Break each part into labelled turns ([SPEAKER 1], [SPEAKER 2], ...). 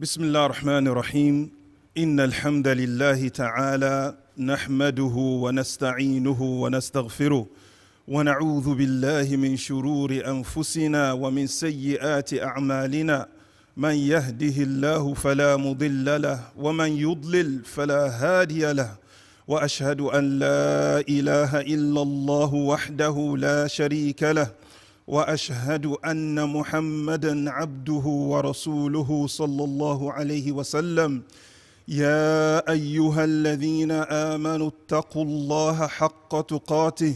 [SPEAKER 1] بسم الله الرحمن الرحيم إن الحمد لله تعالى نحمده ونستعينه ونستغفره ونعوذ بالله من شرور أنفسنا ومن سيئات أعمالنا من يهده الله فلا مضل له ومن يضلل فلا هادي له وأشهد أن لا إله إلا الله وحده لا شريك له وأشهد أن محمدا عبده ورسوله صلى الله عليه وسلم. يا أيها الذين آمنوا اتقوا الله حق تقاته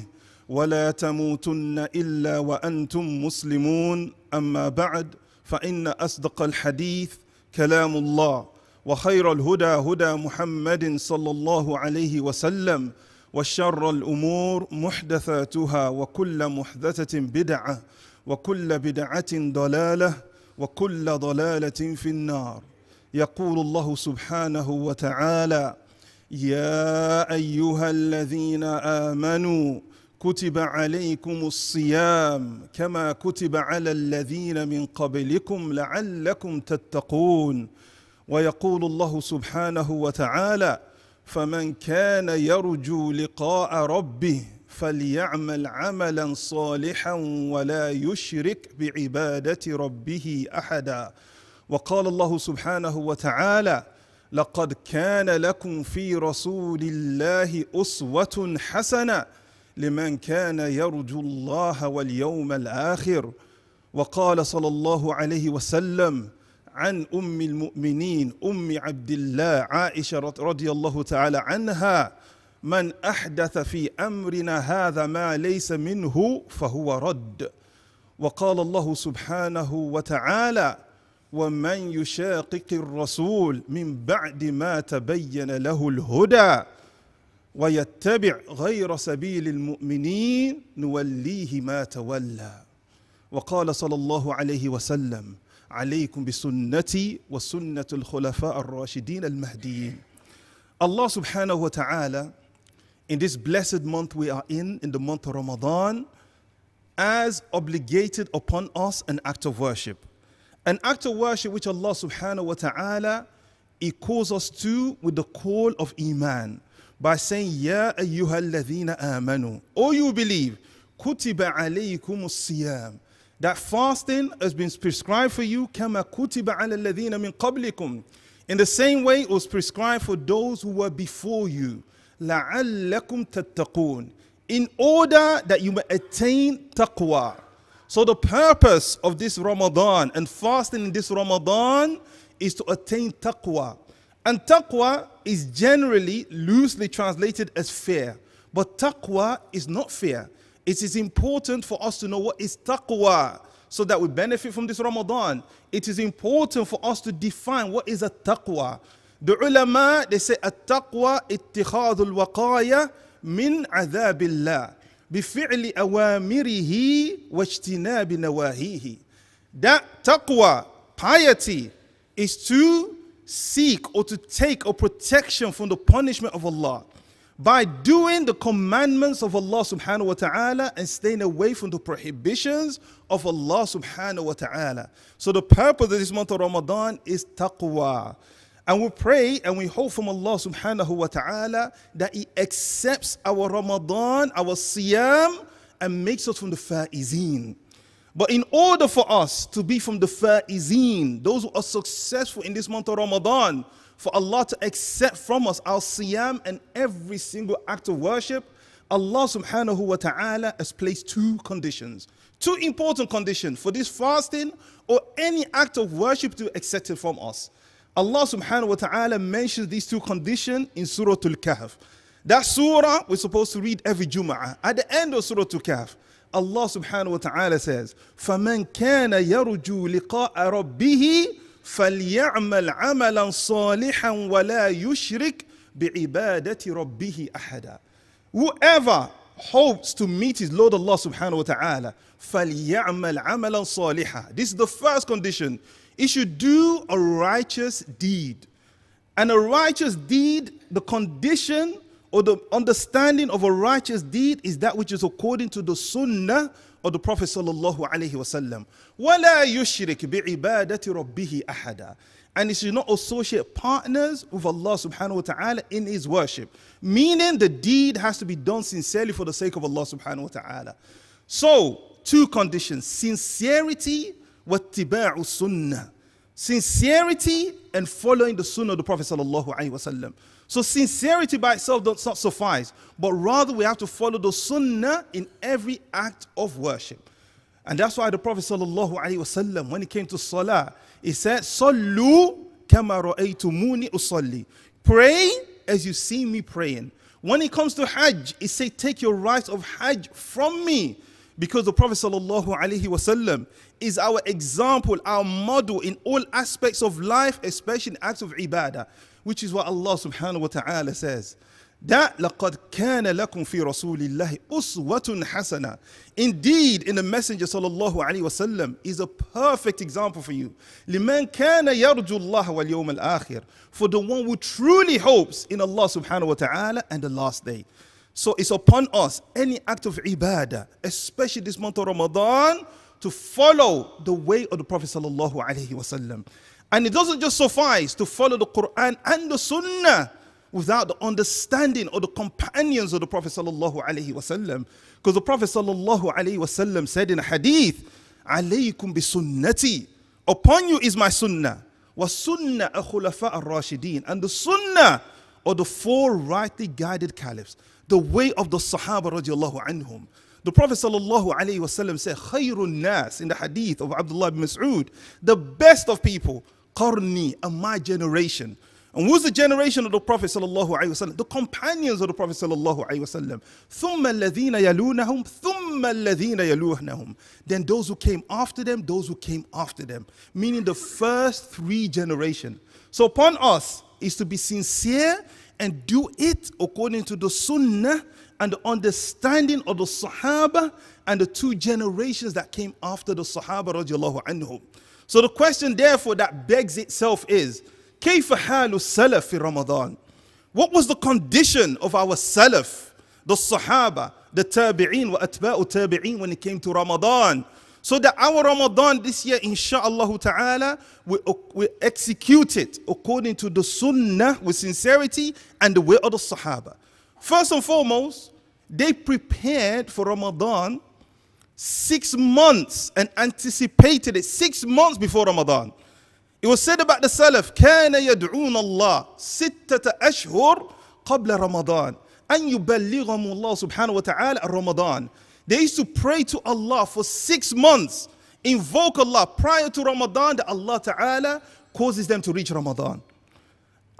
[SPEAKER 1] ولا تموتن إلا وأنتم مسلمون. أما بعد فإن أصدق الحديث كلام الله وخير الهدى هدى محمد صلى الله عليه وسلم. وشر الأمور محدثاتها وكل محدثة بدعة وكل بدعة ضلالة وكل ضلالة في النار. يقول الله سبحانه وتعالى يا أيها الذين آمنوا كتب عليكم الصيام كما كتب على الذين من قبلكم لعلكم تتقون. ويقول الله سبحانه وتعالى فمن كان يرجو لقاء ربه فليعمل عملا صالحا ولا يشرك بعبادة ربه أحدا. وقال الله سبحانه وتعالى لقد كان لكم في رسول الله أسوة حسنة لمن كان يرجو الله واليوم الآخر وقال صلى الله عليه وسلم عن أم المؤمنين أم عبد الله عائشة رضي الله تعالى عنها من أحدث في أمرنا هذا ما ليس منه فهو رد. وقال الله سبحانه وتعالى ومن يشاقق الرسول من بعد ما تبين له الهدى ويتبع غير سبيل المؤمنين نوليه ما تولى. وقال صلى الله عليه وسلم عليكم بسنتي وسنة الخلفاء الراشدين المهديين. Allah subhanahu wa ta'ala, in this blessed month we are in, in the month of Ramadan, as obligated upon us an act of worship. An act of worship which Allah subhanahu wa ta'ala equals us to with the call of Iman by saying, Ya ayyuhalladhina amanu. O you believe, kutiba alaykum siyam that fasting has been prescribed for you كما كتب على الذين من قبلكم in the same way it was prescribed for those who were before you لعلكم تتقون in order that you may attain taqwa so the purpose of this Ramadan and fasting in this Ramadan is to attain taqwa and taqwa is generally loosely translated as fear but taqwa is not fear it is important for us to know what is taqwa so that we benefit from this Ramadan. It is important for us to define what is a taqwa. The ulama, they say a taqwa اتخاذ الوقاية من عذاب الله بفعل أوامره واجتناب نواهيه. That taqwa, piety, is to seek or to take a protection from the punishment of Allah by doing the commandments of Allah subhanahu wa ta'ala and staying away from the prohibitions of Allah subhanahu wa ta'ala. So the purpose of this month of Ramadan is taqwa. And we pray and we hope from Allah subhanahu wa ta'ala that He accepts our Ramadan, our siyam, and makes us from the faizeen. But in order for us to be from the faizeen, those who are successful in this month of Ramadan, for Allah to accept from us our siyam and every single act of worship, Allah subhanahu wa ta'ala has placed two conditions. Two important conditions for this fasting or any act of worship to be accepted from us. Allah subhanahu wa ta'ala mentions these two conditions in Surah Al-Kahf. That surah we're supposed to read every Jum'ah. At the end of Surah Al-Kahf, Allah subhanahu wa ta'ala says, فَمَنْ كَانَ يَرْجُو لِقَاءَ رَبِّهِ فليعمل عملا صالحا ولا يشرك بعبادة ربه أحدا Whoever hopes to meet his Lord Allah subhanahu wa ta'ala فليعمل عملا صالحا This is the first condition. He should do a righteous deed. And a righteous deed, the condition or the understanding of a righteous deed is that which is according to the sunnah of the Prophet sallallahu alaihi wasallam. وَلَا يُشْرِكْ بِعِبَادَةِ رَبِّهِ أَحَدًا and he should not associate partners with Allah subhanahu wa ta'ala in his worship. Meaning the deed has to be done sincerely for the sake of Allah subhanahu wa ta'ala. So, two conditions sincerity wattiba'u sunnah. Sincerity and following the sunnah of the Prophet sallallahu alaihi wasallam. So sincerity by itself does not suffice, but rather we have to follow the sunnah in every act of worship. And that's why the Prophet sallallahu alaihi wasallam, when he came to salah, he said, "Sallu kama ra'aytumuni usalli." Pray as you see me praying. When it comes to Hajj, he said, "Take your rites of Hajj from me." Because the Prophet sallallahu alaihi wasallam is our example, our model in all aspects of life, especially in acts of ibadah, which is what Allah subhanahu wa ta'ala says. That لَقَدْ كَانَ لَكُمْ فِي رَسُولِ اللَّهِ أُسْوَةٌ حَسَنَةٌ Indeed, in the Messenger sallallahu alaihi wasallam is a perfect example for you. لِمَنْ كَانَ يَرْجُ اللَّهَ وَالْيَوْمَ الْآخِرِ For the one who truly hopes in Allah subhanahu wa ta'ala and the last day. So it's upon us, any act of ibadah, especially this month of Ramadan, to follow the way of the Prophet sallallahu alaihi wasallam. And it doesn't just suffice to follow the Quran and the Sunnah without the understanding of the companions of the Prophet sallallahu alaihi wasallam. Because the Prophet sallallahu alaihi wasallam said in a hadith, "Alaykum bi sunnati." Upon you is my sunnah. Wa sunnah khulafa ar-rashidin. And the sunnah of the four rightly guided caliphs. The way of the Sahaba radiallahu anhum. The Prophet sallallahu alaihi wasallam said, "Khayrun nas" in the hadith of Abdullah bin Mas'ud, the best of people, qarni, and my generation. And who's the generation of the Prophet sallallahu alaihi wasallam? The companions of the Prophet sallallahu alaihi wasallam. ثم الذين يلونهم ثم الذين يلونهم. Then those who came after them, those who came after them. Meaning the first three generation. So upon us is to be sincere and do it according to the sunnah and the understanding of the Sahaba and the two generations that came after the Sahaba radiallahu anhum. So the question therefore that begs itself is, كيف حال السلف في رمضان? What was the condition of our Salaf, the Sahaba, the Tabi'een, وأتباع Tabi'een when it came to Ramadan? So that our Ramadan this year, inshallah ta'ala, we, we execute it according to the Sunnah with sincerity and the way of the Sahaba. First and foremost, they prepared for Ramadan six months and anticipated it six months before Ramadan. It was said about the Salaf, كان يدعون الله ستة أشهر قبل رمضان أن يبلغهم الله سبحانه وتعالى رمضان. They used to pray to Allah for six months, invoke Allah prior to Ramadan that Allah Ta'ala causes them to reach Ramadan.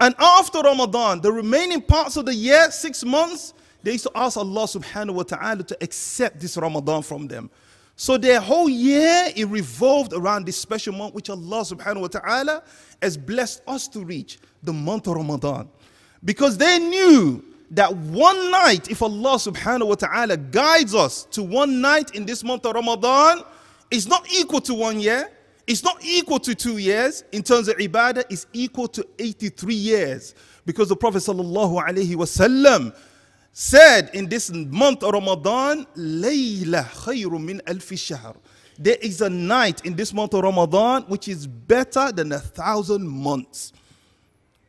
[SPEAKER 1] And after Ramadan, the remaining parts of the year, six months, they used to ask Allah subhanahu wa ta'ala to accept this Ramadan from them. So their whole year, it revolved around this special month which Allah subhanahu wa ta'ala has blessed us to reach, the month of Ramadan. Because they knew that one night, if Allah subhanahu wa ta'ala guides us to one night in this month of Ramadan, it's not equal to one year. It's not equal to two years. In terms of ibadah, it's equal to 83 years. Because the Prophet sallallahu alaihi wasallam said in this month of Ramadan, Layla min alfi shahr. There is a night in this month of Ramadan which is better than a thousand months.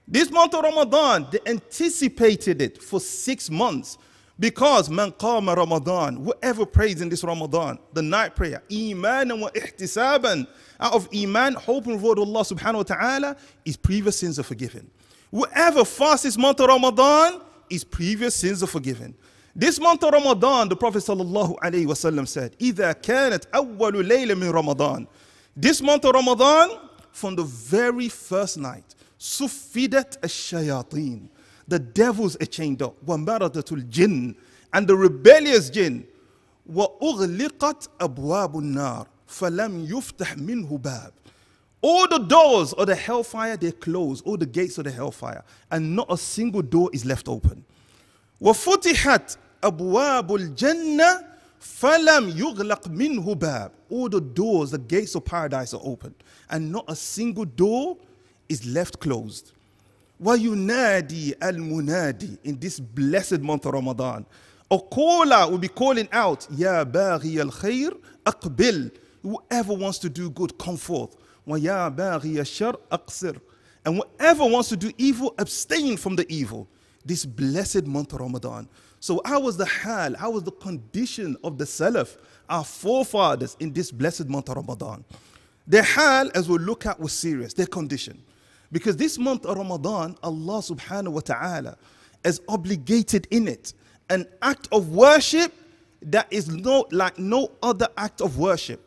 [SPEAKER 1] This month of Ramadan, they anticipated it for six months because man qama Ramadan, whoever prays in this Ramadan, the night prayer, iman wa ihtisaban, out of iman, hope and reward Allah subhanahu wa ta'ala, his previous sins are forgiven. Whoever fasts this month of Ramadan, his previous sins are forgiven. This month of Ramadan, the Prophet sallallahu alaihi wasallam said, إذا كانت أول ليلة من رمضان. This month of Ramadan, from the very first night, سفدت الشياطين. The devils are chained up. ومردة الجن. And the rebellious jinn. وأغلقت أبواب النار. فلم يفتح منه باب. All the doors of the hellfire, they're closed. All the gates of the hellfire. And not a single door is left open. وفتحت أبواب الجنة فلم يغلق منه باب. All the doors, the gates of paradise are open. And not a single door is left closed. وينادي المنادي in this blessed month of Ramadan. A caller will be calling out, Ya baghi al khair, aqbil. Whoever wants to do good, come forth. And whoever wants to do evil, abstain from the evil. This blessed month of Ramadan. So, how was the hal, how was the condition of the Salaf, our forefathers, in this blessed month of Ramadan? Their hal, as we'll look at, was serious, their condition. Because this month of Ramadan, Allah subhanahu wa ta'ala has obligated in it an act of worship that is no, like no other act of worship.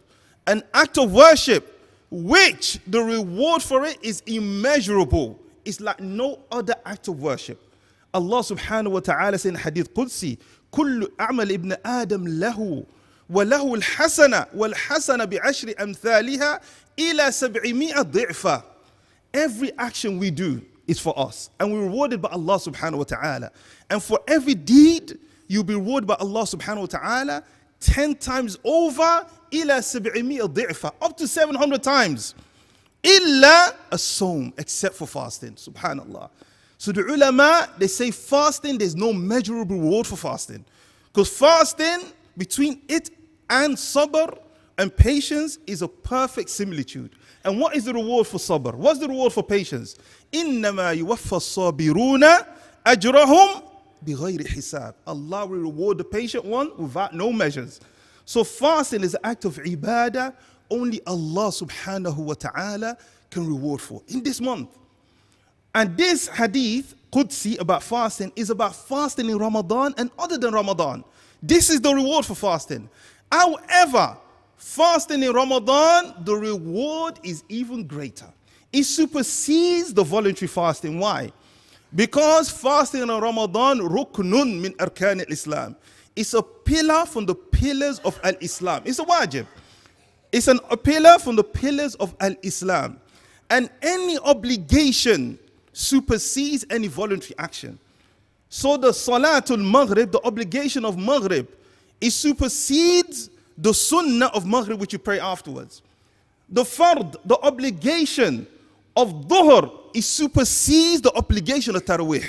[SPEAKER 1] An act of worship which the reward for it is immeasurable. It's like no other act of worship. Allah subhanahu wa ta'ala said in Hadith Qudsi, كل أعمل ابن آدم له وله الحسنة والحسنة بعشر أمثالها إلى سبعمائة ضعفا Every action we do is for us and we're rewarded by Allah subhanahu wa ta'ala. And for every deed, you'll be rewarded by Allah subhanahu wa ta'ala 10 times over إلى سبعمائة ضعفا up to 700 times. إلا الصوم except for fasting. Subhanallah. So the ulama, they say fasting, there's no measurable reward for fasting. Because fasting, between it and sabr and patience, is a perfect similitude. And what is the reward for sabr? What's the reward for patience? إنما يوفى الصابرون أجرهم بغير حساب. Allah will reward the patient one without no measures. So fasting is an act of ibadah only Allah subhanahu wa ta'ala can reward for in this month. And this hadith, Qudsi, about fasting is about fasting in Ramadan and other than Ramadan. This is the reward for fasting. However, fasting in Ramadan, the reward is even greater. It supersedes the voluntary fasting. Why? Because fasting in Ramadan, ruknun min arkan al-Islam. It's a pillar from the pillars of al-Islam. It's a wajib. It's an, a pillar from the pillars of al-Islam. And any obligation supersedes any voluntary action. So the Salatul Maghrib, the obligation of Maghrib, it supersedes the Sunnah of Maghrib which you pray afterwards. The Fard, the obligation of Dhuhr, it supersedes the obligation of Tarawih.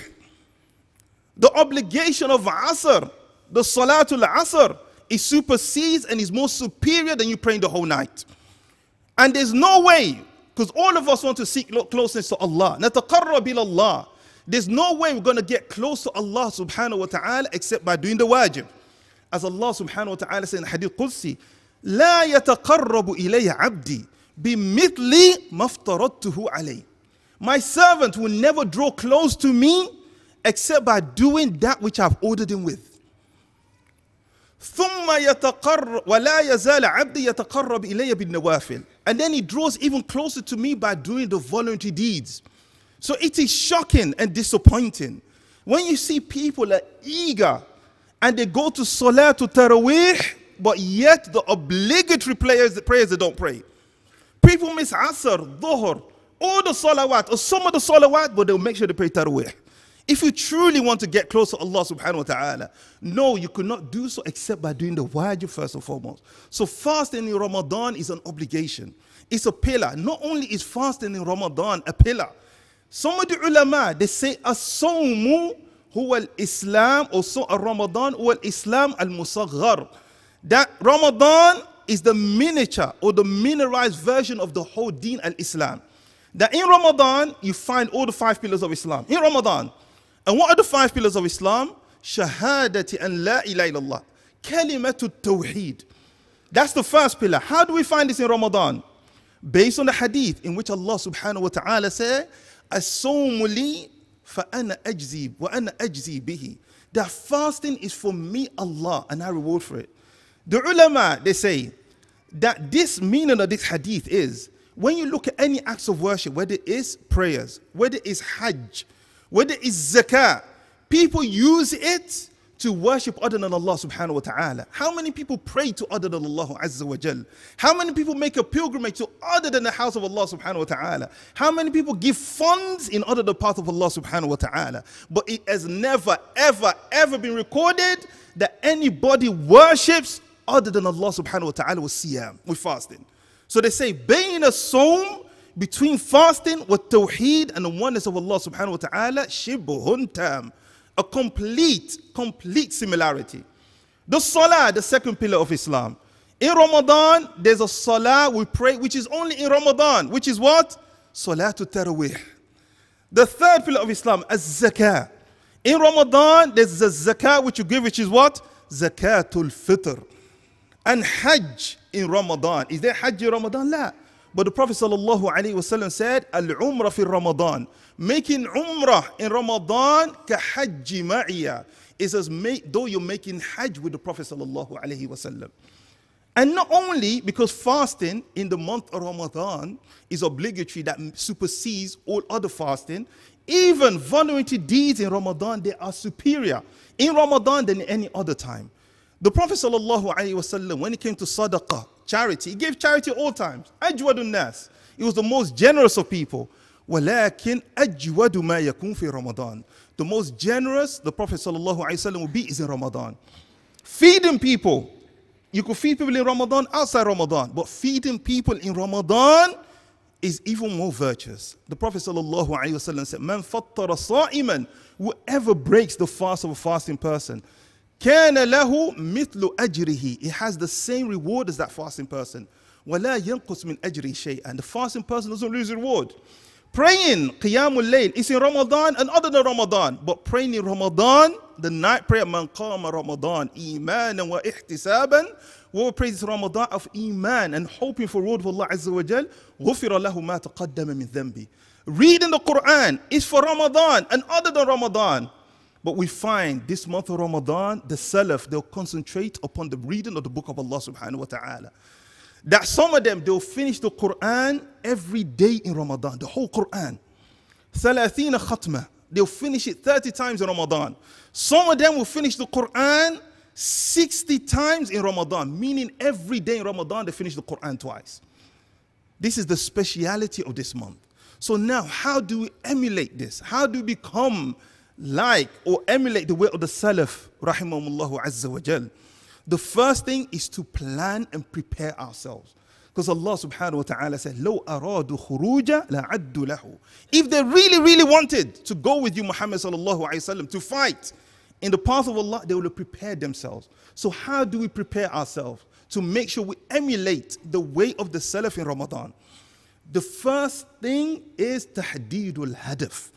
[SPEAKER 1] The obligation of Asr, the Salatul Asr, it supersedes and is more superior than you praying the whole night. And there's no way because all of us want to seek closeness to Allah. نتقرب إلى Allah. There's no way we're going to get close to Allah subhanahu wa ta'ala except by doing the wajib. As Allah subhanahu wa ta'ala said in Hadith Qudsi, لا يتقرب إلي عبدي بمثل ما افترضته عليه. My servant will never draw close to me except by doing that which I've ordered him with. ثم يتقرب ولا يزال عبدي يتقرب إلي بالنوافل and then he draws even closer to me by doing the voluntary deeds so it is shocking and disappointing when you see people are eager and they go to salah to tarawih but yet the obligatory prayers the prayers they don't pray people miss asr dhuhr all the salawat or some of the salawat but they'll make sure they pray tarawih if you truly want to get close to Allah subhanahu wa ta'ala, no, you could not do so except by doing the wajib first and foremost. So fasting in Ramadan is an obligation. It's a pillar. Not only is fasting in Ramadan a pillar, some of the ulama, they say as-sawmu huwa al-islam or so Ramadan huwa al-islam al-musaghar. That Ramadan is the miniature or the miniaturized version of the whole deen al-Islam. That in Ramadan, you find all the five pillars of Islam. In Ramadan, and what are the five pillars of Islam? Shahadati and la ilaha illallah. Kalimatu tawheed. That's the first pillar. How do we find this in Ramadan? Based on the hadith in which Allah subhanahu wa ta'ala said, As-sawmu li fa'ana ajzi wa ana ajzi bihi. That fasting is for me, Allah, and I reward for it. The ulama, they say that this meaning of this hadith is when you look at any acts of worship, whether it is prayers, whether it is hajj, whether it's zakah, people use it to worship other than Allah subhanahu wa ta'ala. How many people pray to other than Allah azza wa jal? How many people make a pilgrimage to other than the house of Allah subhanahu wa ta'ala? How many people give funds in other the path of Allah subhanahu wa ta'ala? But it has never, ever, ever been recorded that anybody worships other than Allah subhanahu wa ta'ala with siyam, with fasting. So they say, bayna sawm between fasting with tawheed and the oneness of Allah subhanahu wa ta'ala, shibhun tam. a complete, complete similarity. The salah, the second pillar of Islam. In Ramadan, there's a salah we pray, which is only in Ramadan, which is what? Salatul Tarawih. The third pillar of Islam, as zakah. In Ramadan, there's the zakah which you give, which is what? Zakatul Fitr. And Hajj in Ramadan. Is there Hajj in Ramadan? La. But the Prophet ﷺ said, Al Umrah fi Ramadan. Making Umrah in Ramadan ka Hajj ma'iya. It says, though you're making Hajj with the Prophet ﷺ. And not only because fasting in the month of Ramadan is obligatory that supersedes all other fasting, even voluntary deeds in Ramadan, they are superior in Ramadan than any other time. The Prophet ﷺ, when it came to sadaqah, charity, he gave charity all times. Ajwadun nas. He was the most generous of people. ولكن أجود ما يكون في رمضان. The most generous the Prophet ﷺ will be is in Ramadan. Feeding people, you could feed people in Ramadan outside Ramadan, but feeding people in Ramadan is even more virtuous. The Prophet ﷺ said, Man fattara sa'iman, whoever breaks the fast of a fasting person, Kana lahu mithlu ajrihi. He has the same reward as that fasting person. ولا ينقص من أجره شيئا. And the fasting person doesn't lose reward. Praying, Qiyamul Layl, is in Ramadan and other than Ramadan. But praying in Ramadan, the night prayer, qama Ramadan, imanan wa ihtisaban. Whoever prays Ramadan of iman and hoping for reward of Allah wa Jal, غُفِرَ لَهُ مَا تَقَدَّمَ مِن ذَنْبِ Reading the Quran is for Ramadan and other than Ramadan. But we find this month of Ramadan, the Salaf, they'll concentrate upon the reading of the book of Allah subhanahu wa ta'ala. That some of them, they'll finish the Quran every day in Ramadan, the whole Quran. 30 khatma. They'll finish it 30 times in Ramadan. Some of them will finish the Quran 60 times in Ramadan, meaning every day in Ramadan they finish the Quran twice. This is the speciality of this month. So now, how do we emulate this? How do we become like or emulate the way of the Salaf, rahimahumullah azza wa jal? The first thing is to plan and prepare ourselves. Because Allah subhanahu wa ta'ala said, لو أرادوا خروجا لعدوا له. If they really, really wanted to go with you, Muhammad sallallahu alayhi wasallam, to fight in the path of Allah, they would have prepared themselves. So how do we prepare ourselves to make sure we emulate the way of the Salaf in Ramadan? The first thing is tahdidul hadaf,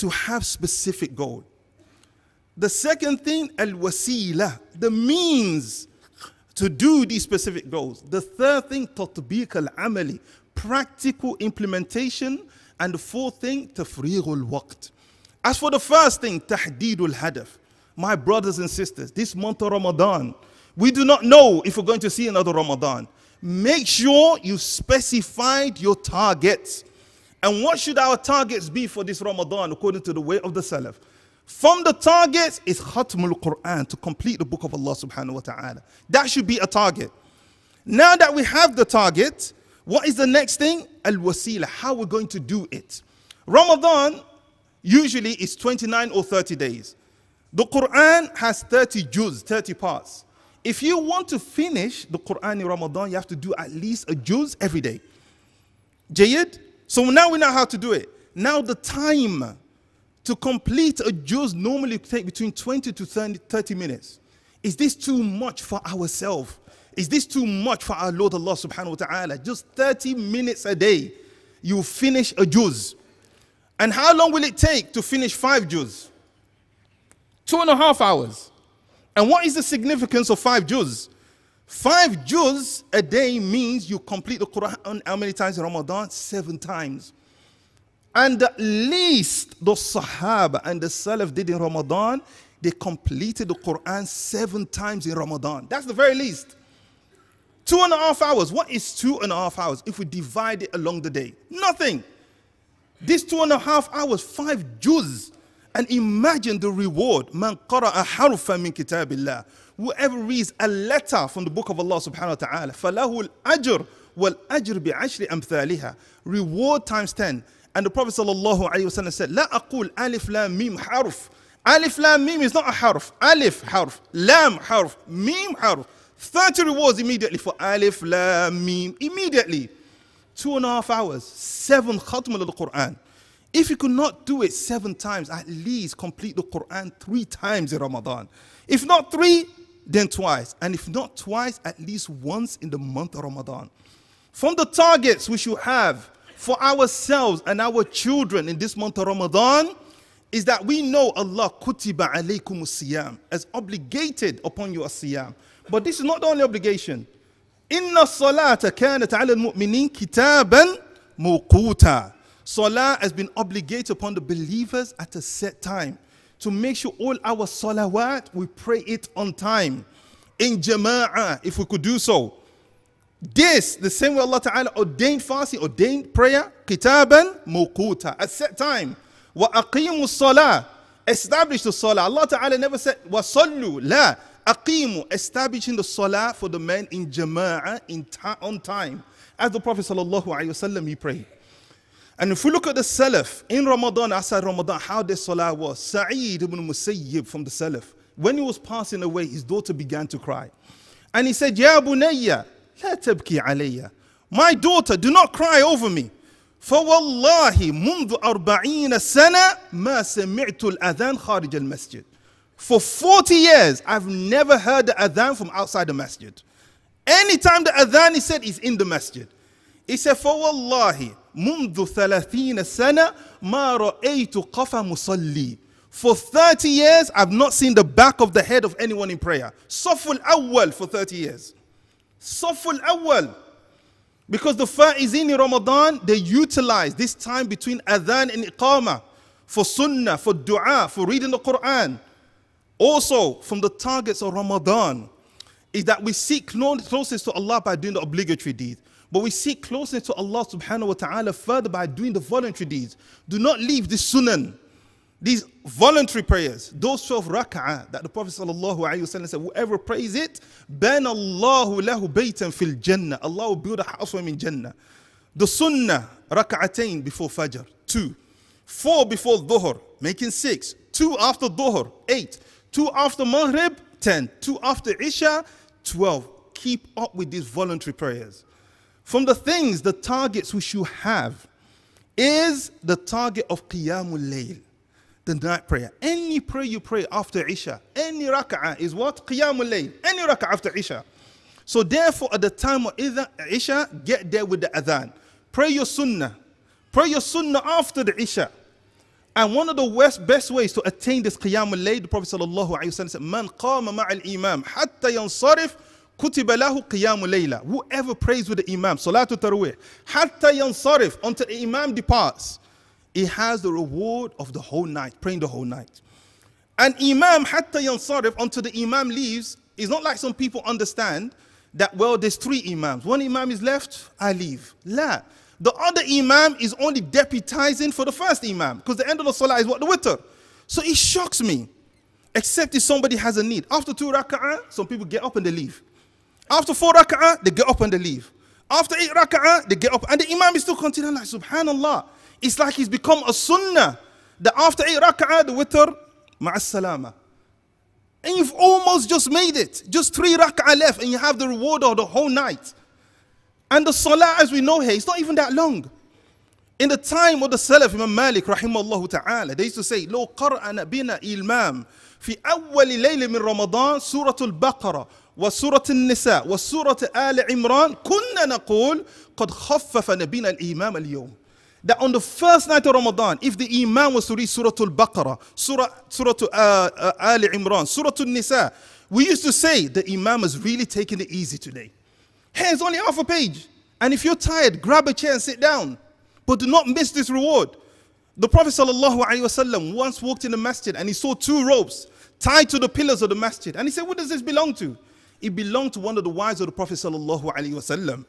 [SPEAKER 1] to have specific goal. The second thing, al wasila, the means to do these specific goals. The third thing, tatbiq al amali, practical implementation. And the fourth thing, tafrighul waqt. As for the first thing, tahdidul hadaf. My brothers and sisters, this month of Ramadan, we do not know if we're going to see another Ramadan. Make sure you specified your targets. And what should our targets be for this Ramadan according to the way of the Salaf? From the targets is Khatmul Quran to complete the book of Allah subhanahu wa ta'ala. That should be a target. Now that we have the target, what is the next thing? Al wasila, how we're going to do it. Ramadan usually is 29 or 30 days. The Quran has 30 juz, 30 parts. If you want to finish the Quran in Ramadan, you have to do at least a juz every day. Jayid? So now we know how to do it. Now the time to complete a juz normally take between 20 to 30 minutes. Is this too much for ourselves? Is this too much for our Lord Allah subhanahu wa ta'ala? Just 30 minutes a day, you finish a juz. And how long will it take to finish five juz? Two and a half hours. And what is the significance of five juz? Five juz a day means you complete the Quran how many times in Ramadan? Seven times. And at least the Sahaba and the Salaf did in Ramadan, they completed the Quran seven times in Ramadan. That's the very least. Two and a half hours. What is two and a half hours if we divide it along the day? Nothing. These two and a half hours, five juz. And imagine the reward. Man qara'a harfa min kitabillah Whoever reads a letter from the book of Allah subhanahu wa ta'ala, falahu al-ajr wal ajr bi ashri amthaliha. Reward times 10. And the Prophet ﷺ said, لا أقول ألف لام ميم حرف. Alif lam mim is not a harf. Alif harf. Lam harf. Mim harf. 30 rewards immediately for alif lam mim. Immediately. Two and a half hours. Seven khatm of the Quran. If you could not do it seven times, at least complete the Quran three times in Ramadan. If not three, then twice. And if not twice, at least once in the month of Ramadan. From the targets we should have for ourselves and our children in this month of Ramadan is that we know Allah kutiba alaykum siyam as obligated upon you a siyam. But this is not the only obligation. Inna salata kanat ala al-mu'minin kitaban muquta. Salah has been obligated upon the believers at a set time to make sure all our salawat, we pray it on time. In jama'ah, if we could do so. This, the same way Allah Ta'ala ordained fasting, ordained prayer, kitaban muquta, at set time. Wa aqimu salah, establish the salah. Allah Ta'ala never said, wa sallu, la. Aqimu, establishing the salah for the men in jama'ah, in ta- on time. As the Prophet Sallallahu Alaihi Wasallam, he prayed. And if we look at the Salaf in Ramadan, outside Ramadan, how their salah was, Sa'id ibn Musayyib from the Salaf, when he was passing away, his daughter began to cry. And he said, Ya bunayya, la tabki alayya. My daughter, do not cry over me. فوالله منذ أربعين سنة ما سمعت الأذان خارج المسجد. For 40 years, I've never heard the adhan from outside the masjid. Anytime the adhan is said, is in the masjid. He said, فوالله منذ ثلاثين سنة ما رأيت قفا مصلي. For 30 years, I've not seen the back of the head of anyone in prayer. Saful awwal for 30 years. Saful awwal. Because the Faizin in Ramadan, they utilize this time between adhan and iqamah for sunnah, for dua, for reading the Quran. Also, from the targets of Ramadan, is that we seek closeness to Allah by doing the obligatory deeds. But we seek closeness to Allah subhanahu wa ta'ala further by doing the voluntary deeds. Do not leave the sunan, these voluntary prayers, those 12 rak'ah that the Prophet sallallahu alayhi wa said, whoever prays it, ban Allahu lahu baytan fil jannah. Allah will build a house for him in Jannah. The sunnah, rak'atain before fajr, two. Four before dhuhr, making six. Two after dhuhr, eight. Two after maghrib, ten. Two after isha, twelve. Keep up with these voluntary prayers. From the things, the targets which you have is the target of Qiyamul Layl, the night prayer. Any prayer you pray after Isha, any rak'ah is what? Qiyamul Layl. Any rak'ah after Isha. So therefore, at the time of Isha, get there with the adhan. Pray your sunnah. Pray your sunnah after the Isha. And one of the best, ways to attain this Qiyamul Layl, the Prophet sallam said, Man qama ma'al imam hatta yansarif Kutiba lahu. Whoever prays with the imam, salatu tarwih, hatta yansarif, until the imam departs, he has the reward of the whole night, praying the whole night. And imam hatta yansarif, until the imam leaves, it's not like some people understand that, well, there's three imams. One imam is left, I leave. La. The other imam is only deputizing for the first imam because the end of the salah is what the witr. So it shocks me. Except if somebody has a need. After two raka'ah, some people get up and they leave. after four rak'ah, they get up and they leave. After eight rak'ah, they get up and the imam is still continuing like subhanallah. It's like he's become a sunnah that after eight rak'ah, the witr, ma'as salama. And you've almost just made it. Just three rak'ah left and you have the reward of the whole night. And the salah, as we know here, it's not even that long. In the time of the Salaf, Imam Malik, rahimahullah ta'ala, they used to say, لو قرأنا بنا إلمام في أول ليلة من رمضان سورة البقرة وسورة النساء وسورة آل عمران كنا نقول قد خفف نبينا الإمام اليوم that on the first night of Ramadan, if the Imam was to read Surah Al-Baqarah, Surah, Surah uh, uh, Ali Imran, Surah Al-Nisa, we used to say the Imam is really taking it easy today. Hey, it's only half a page. And if you're tired, grab a chair and sit down. But do not miss this reward. The Prophet ﷺ once walked in the masjid and he saw two ropes tied to the pillars of the masjid. And he said, What does this belong to? It belonged to one of the wives of the Prophet sallallahu alaihi wasallam.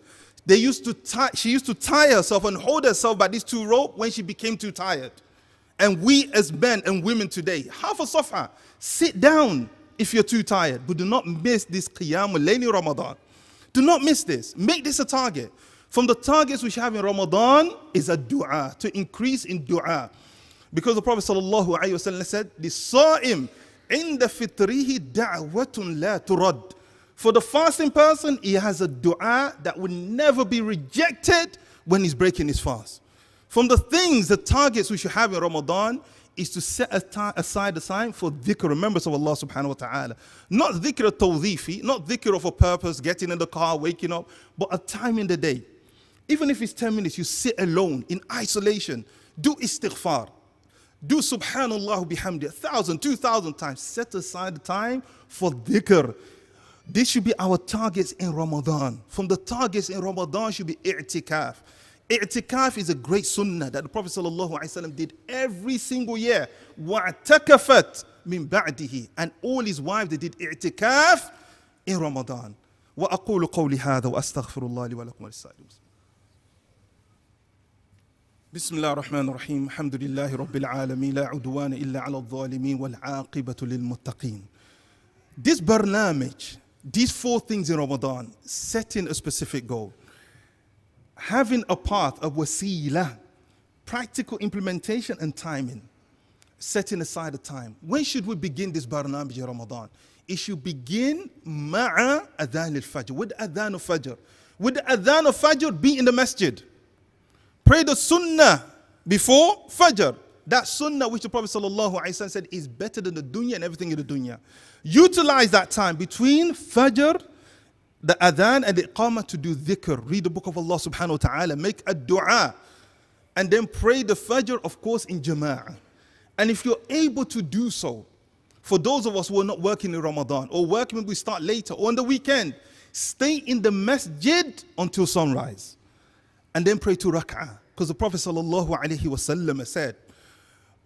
[SPEAKER 1] They used to tie, she used to tie herself and hold herself by these two rope when she became too tired. And we as men and women today, half a sofa, sit down if you're too tired, but do not miss this Qiyam al Ramadan. Do not miss this. Make this a target. From the targets which have in Ramadan is a dua, to increase in dua. Because the Prophet sallallahu alaihi wasallam said, the sa'im the fitrihi da'watun la turad for the fasting person, he has a dua that will never be rejected when he's breaking his fast. From the things, the targets we should have in Ramadan is to set aside the time for dhikr, remembrance of Allah subhanahu wa ta'ala. Not dhikr tawzifi, not dhikr of a purpose, getting in the car, waking up, but a time in the day. Even if it's 10 minutes, you sit alone in isolation. Do istighfar. Do subhanallah bihamdi a thousand, two thousand times. Set aside the time for dhikr. This should be our targets in Ramadan. From the targets in Ramadan should be i'tikaf. I'tikaf is a great sunnah that the Prophet ﷺ did every single year. وَاعْتَكَفَتْ مِنْ بَعْدِهِ And all his wives, they did i'tikaf in Ramadan. وأقول قول هذا وأستغفر الله لي ولكم وللسائر بسم الله الرحمن الرحيم الحمد لله رب العالمين لا عدوان إلا على الظالمين والعاقبة للمتقين This barnamij these four things in Ramadan, setting a specific goal having a path, a wasila, practical implementation and timing, setting aside the time. When should we begin this barnamij Ramadan? It should begin ma'a adhan al-fajr, with adhan al-fajr. The adhan al-fajr, be in the masjid. Pray the sunnah before fajr. That sunnah which the Prophet ﷺ said is better than the dunya and everything in the dunya. Utilize that time between fajr the adhan and the iqamah to do dhikr, read the book of Allah subhanahu wa ta'ala, make a dua, and then pray the fajr, of course, in jama'ah. And if you're able to do so, for those of us who are not working in Ramadan or working when we start later or on the weekend, stay in the masjid until sunrise and then pray two rak'ah. Because the Prophet sallallahu alaihi wasallam said,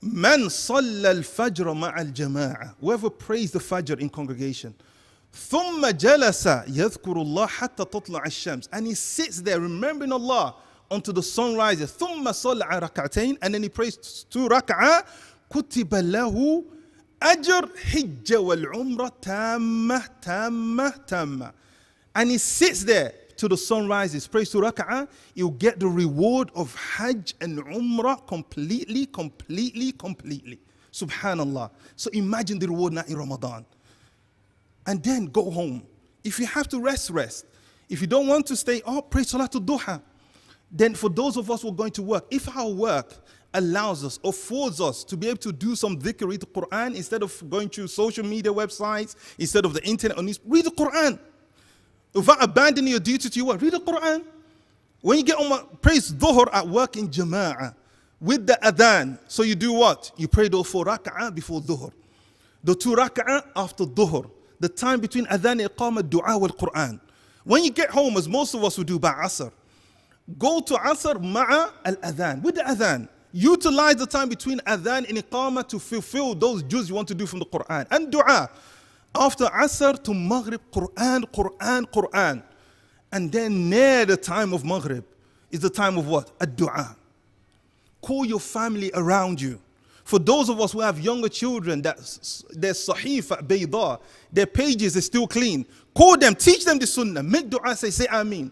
[SPEAKER 1] Man salla al-fajr ma'al jama'ah. Whoever prays the fajr in congregation, ثم جلس يذكر الله حتى تطلع الشمس and he sits there remembering Allah until the sun rises ثم صلى ركعتين and then he prays two ركعة كتب له أجر حجة والعمرة تامة تامة تامة and he sits there till the sun rises prays two rak'ah you'll get the reward of hajj and umrah completely completely completely subhanallah so imagine the reward now in ramadan and then go home. If you have to rest, rest. If you don't want to stay up, pray Salatul Duha. Then for those of us who are going to work, if our work allows us, affords us to be able to do some dhikr, read the Quran, instead of going to social media websites, instead of the internet, on this, read the Quran. Without abandoning your duty to your work, read the Quran. When you get on, praise dhuhr at work in jama'ah with the adhan. So you do what? You pray the four rak'ah before dhuhr. The two rak'ah after dhuhr the time between adhan, iqamah, dua, wal Quran. When you get home, as most of us would do by asr, go to asr ma'a al adhan, with the adhan. Utilize the time between adhan and iqamah to fulfill those juz you want to do from the Quran. And dua. After asr to maghrib, Quran, Quran, Quran. And then near the time of maghrib is the time of what? A dua. Call your family around you. For those of us who have younger children, that their sahifa bayda, their pages are still clean. Call them, teach them the sunnah, make dua, say, say ameen.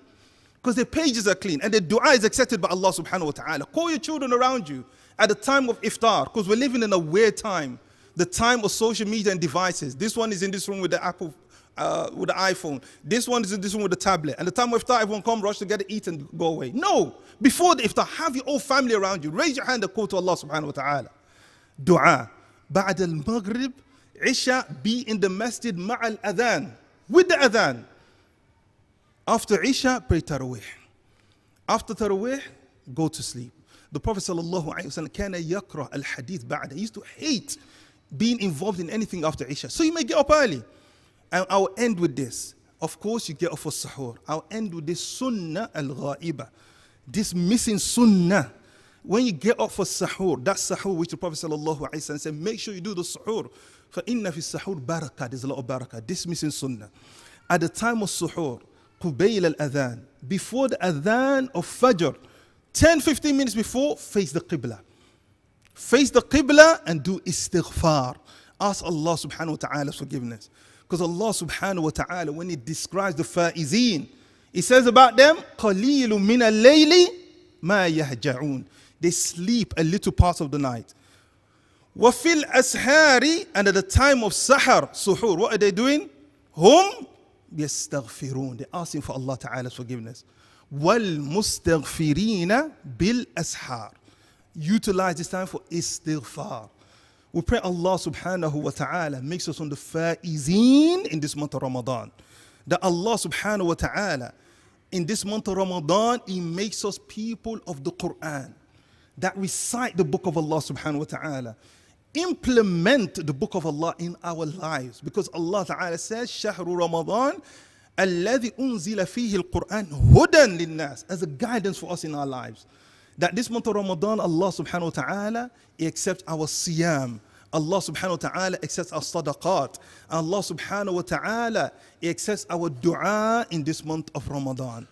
[SPEAKER 1] Because their pages are clean and their dua is accepted by Allah subhanahu wa ta'ala. Call your children around you at the time of iftar, because we're living in a weird time The time of social media and devices. This one is in this room with the Apple uh, with the iPhone. This one is in this one with the tablet. And the time of iftar, everyone come, rush to get it, eat, and go away. No. Before the iftar, have your whole family around you. Raise your hand and call to Allah subhanahu wa ta'ala. Dua. بعد المغرب Isha be in the masjid ma'al adhan with the adhan. After Isha, pray Taraweeh. After Taraweeh, go to sleep. The Prophet sallallahu alaihi wasallam kana yakra al hadith ba'da. He used to hate being involved in anything after Isha. So you may get up early. And I'll end with this. Of course, you get up for sahur. I'll end with this sunnah al ghaiba. This missing sunnah when you get up for sahur, that sahur which the Prophet said, make sure you do the sahur. For inna fi sahur barakah, there's a lot of barakah. This missing sunnah. At the time of suhoor, al adhan, before the adhan of fajr, 10 15 minutes before, face the qibla. Face the qibla and do istighfar. Ask Allah subhanahu wa ta'ala's forgiveness. Because Allah subhanahu wa ta'ala, when He describes the faizeen, He says about them, قَلِيلٌ مِنَ اللَّيْلِ مَا يَهْجَعُونَ they sleep a little part of the night. وَفِي الْأَسْهَارِ And at the time of sahar, suhoor, what are they doing? Hum يستغفرون. They're asking for Allah Ta'ala's forgiveness. وَالْمُسْتَغْفِرِينَ بِالْأَسْحَارِ utilize this time for istighfar. We pray Allah subhanahu wa ta'ala makes us on the faizeen in this month of Ramadan. That Allah subhanahu wa ta'ala in this month of Ramadan, He makes us people of the Quran that recite the book of Allah subhanahu wa ta'ala. Implement the book of Allah in our lives because Allah ta'ala says, شهر رمضان الذي أنزل فيه القرآن هدى للناس as a guidance for us in our lives. That this month of Ramadan, Allah subhanahu wa ta'ala accepts our siyam. Allah subhanahu wa ta'ala accepts our sadaqat. Allah subhanahu wa ta'ala accepts our dua in this month of Ramadan.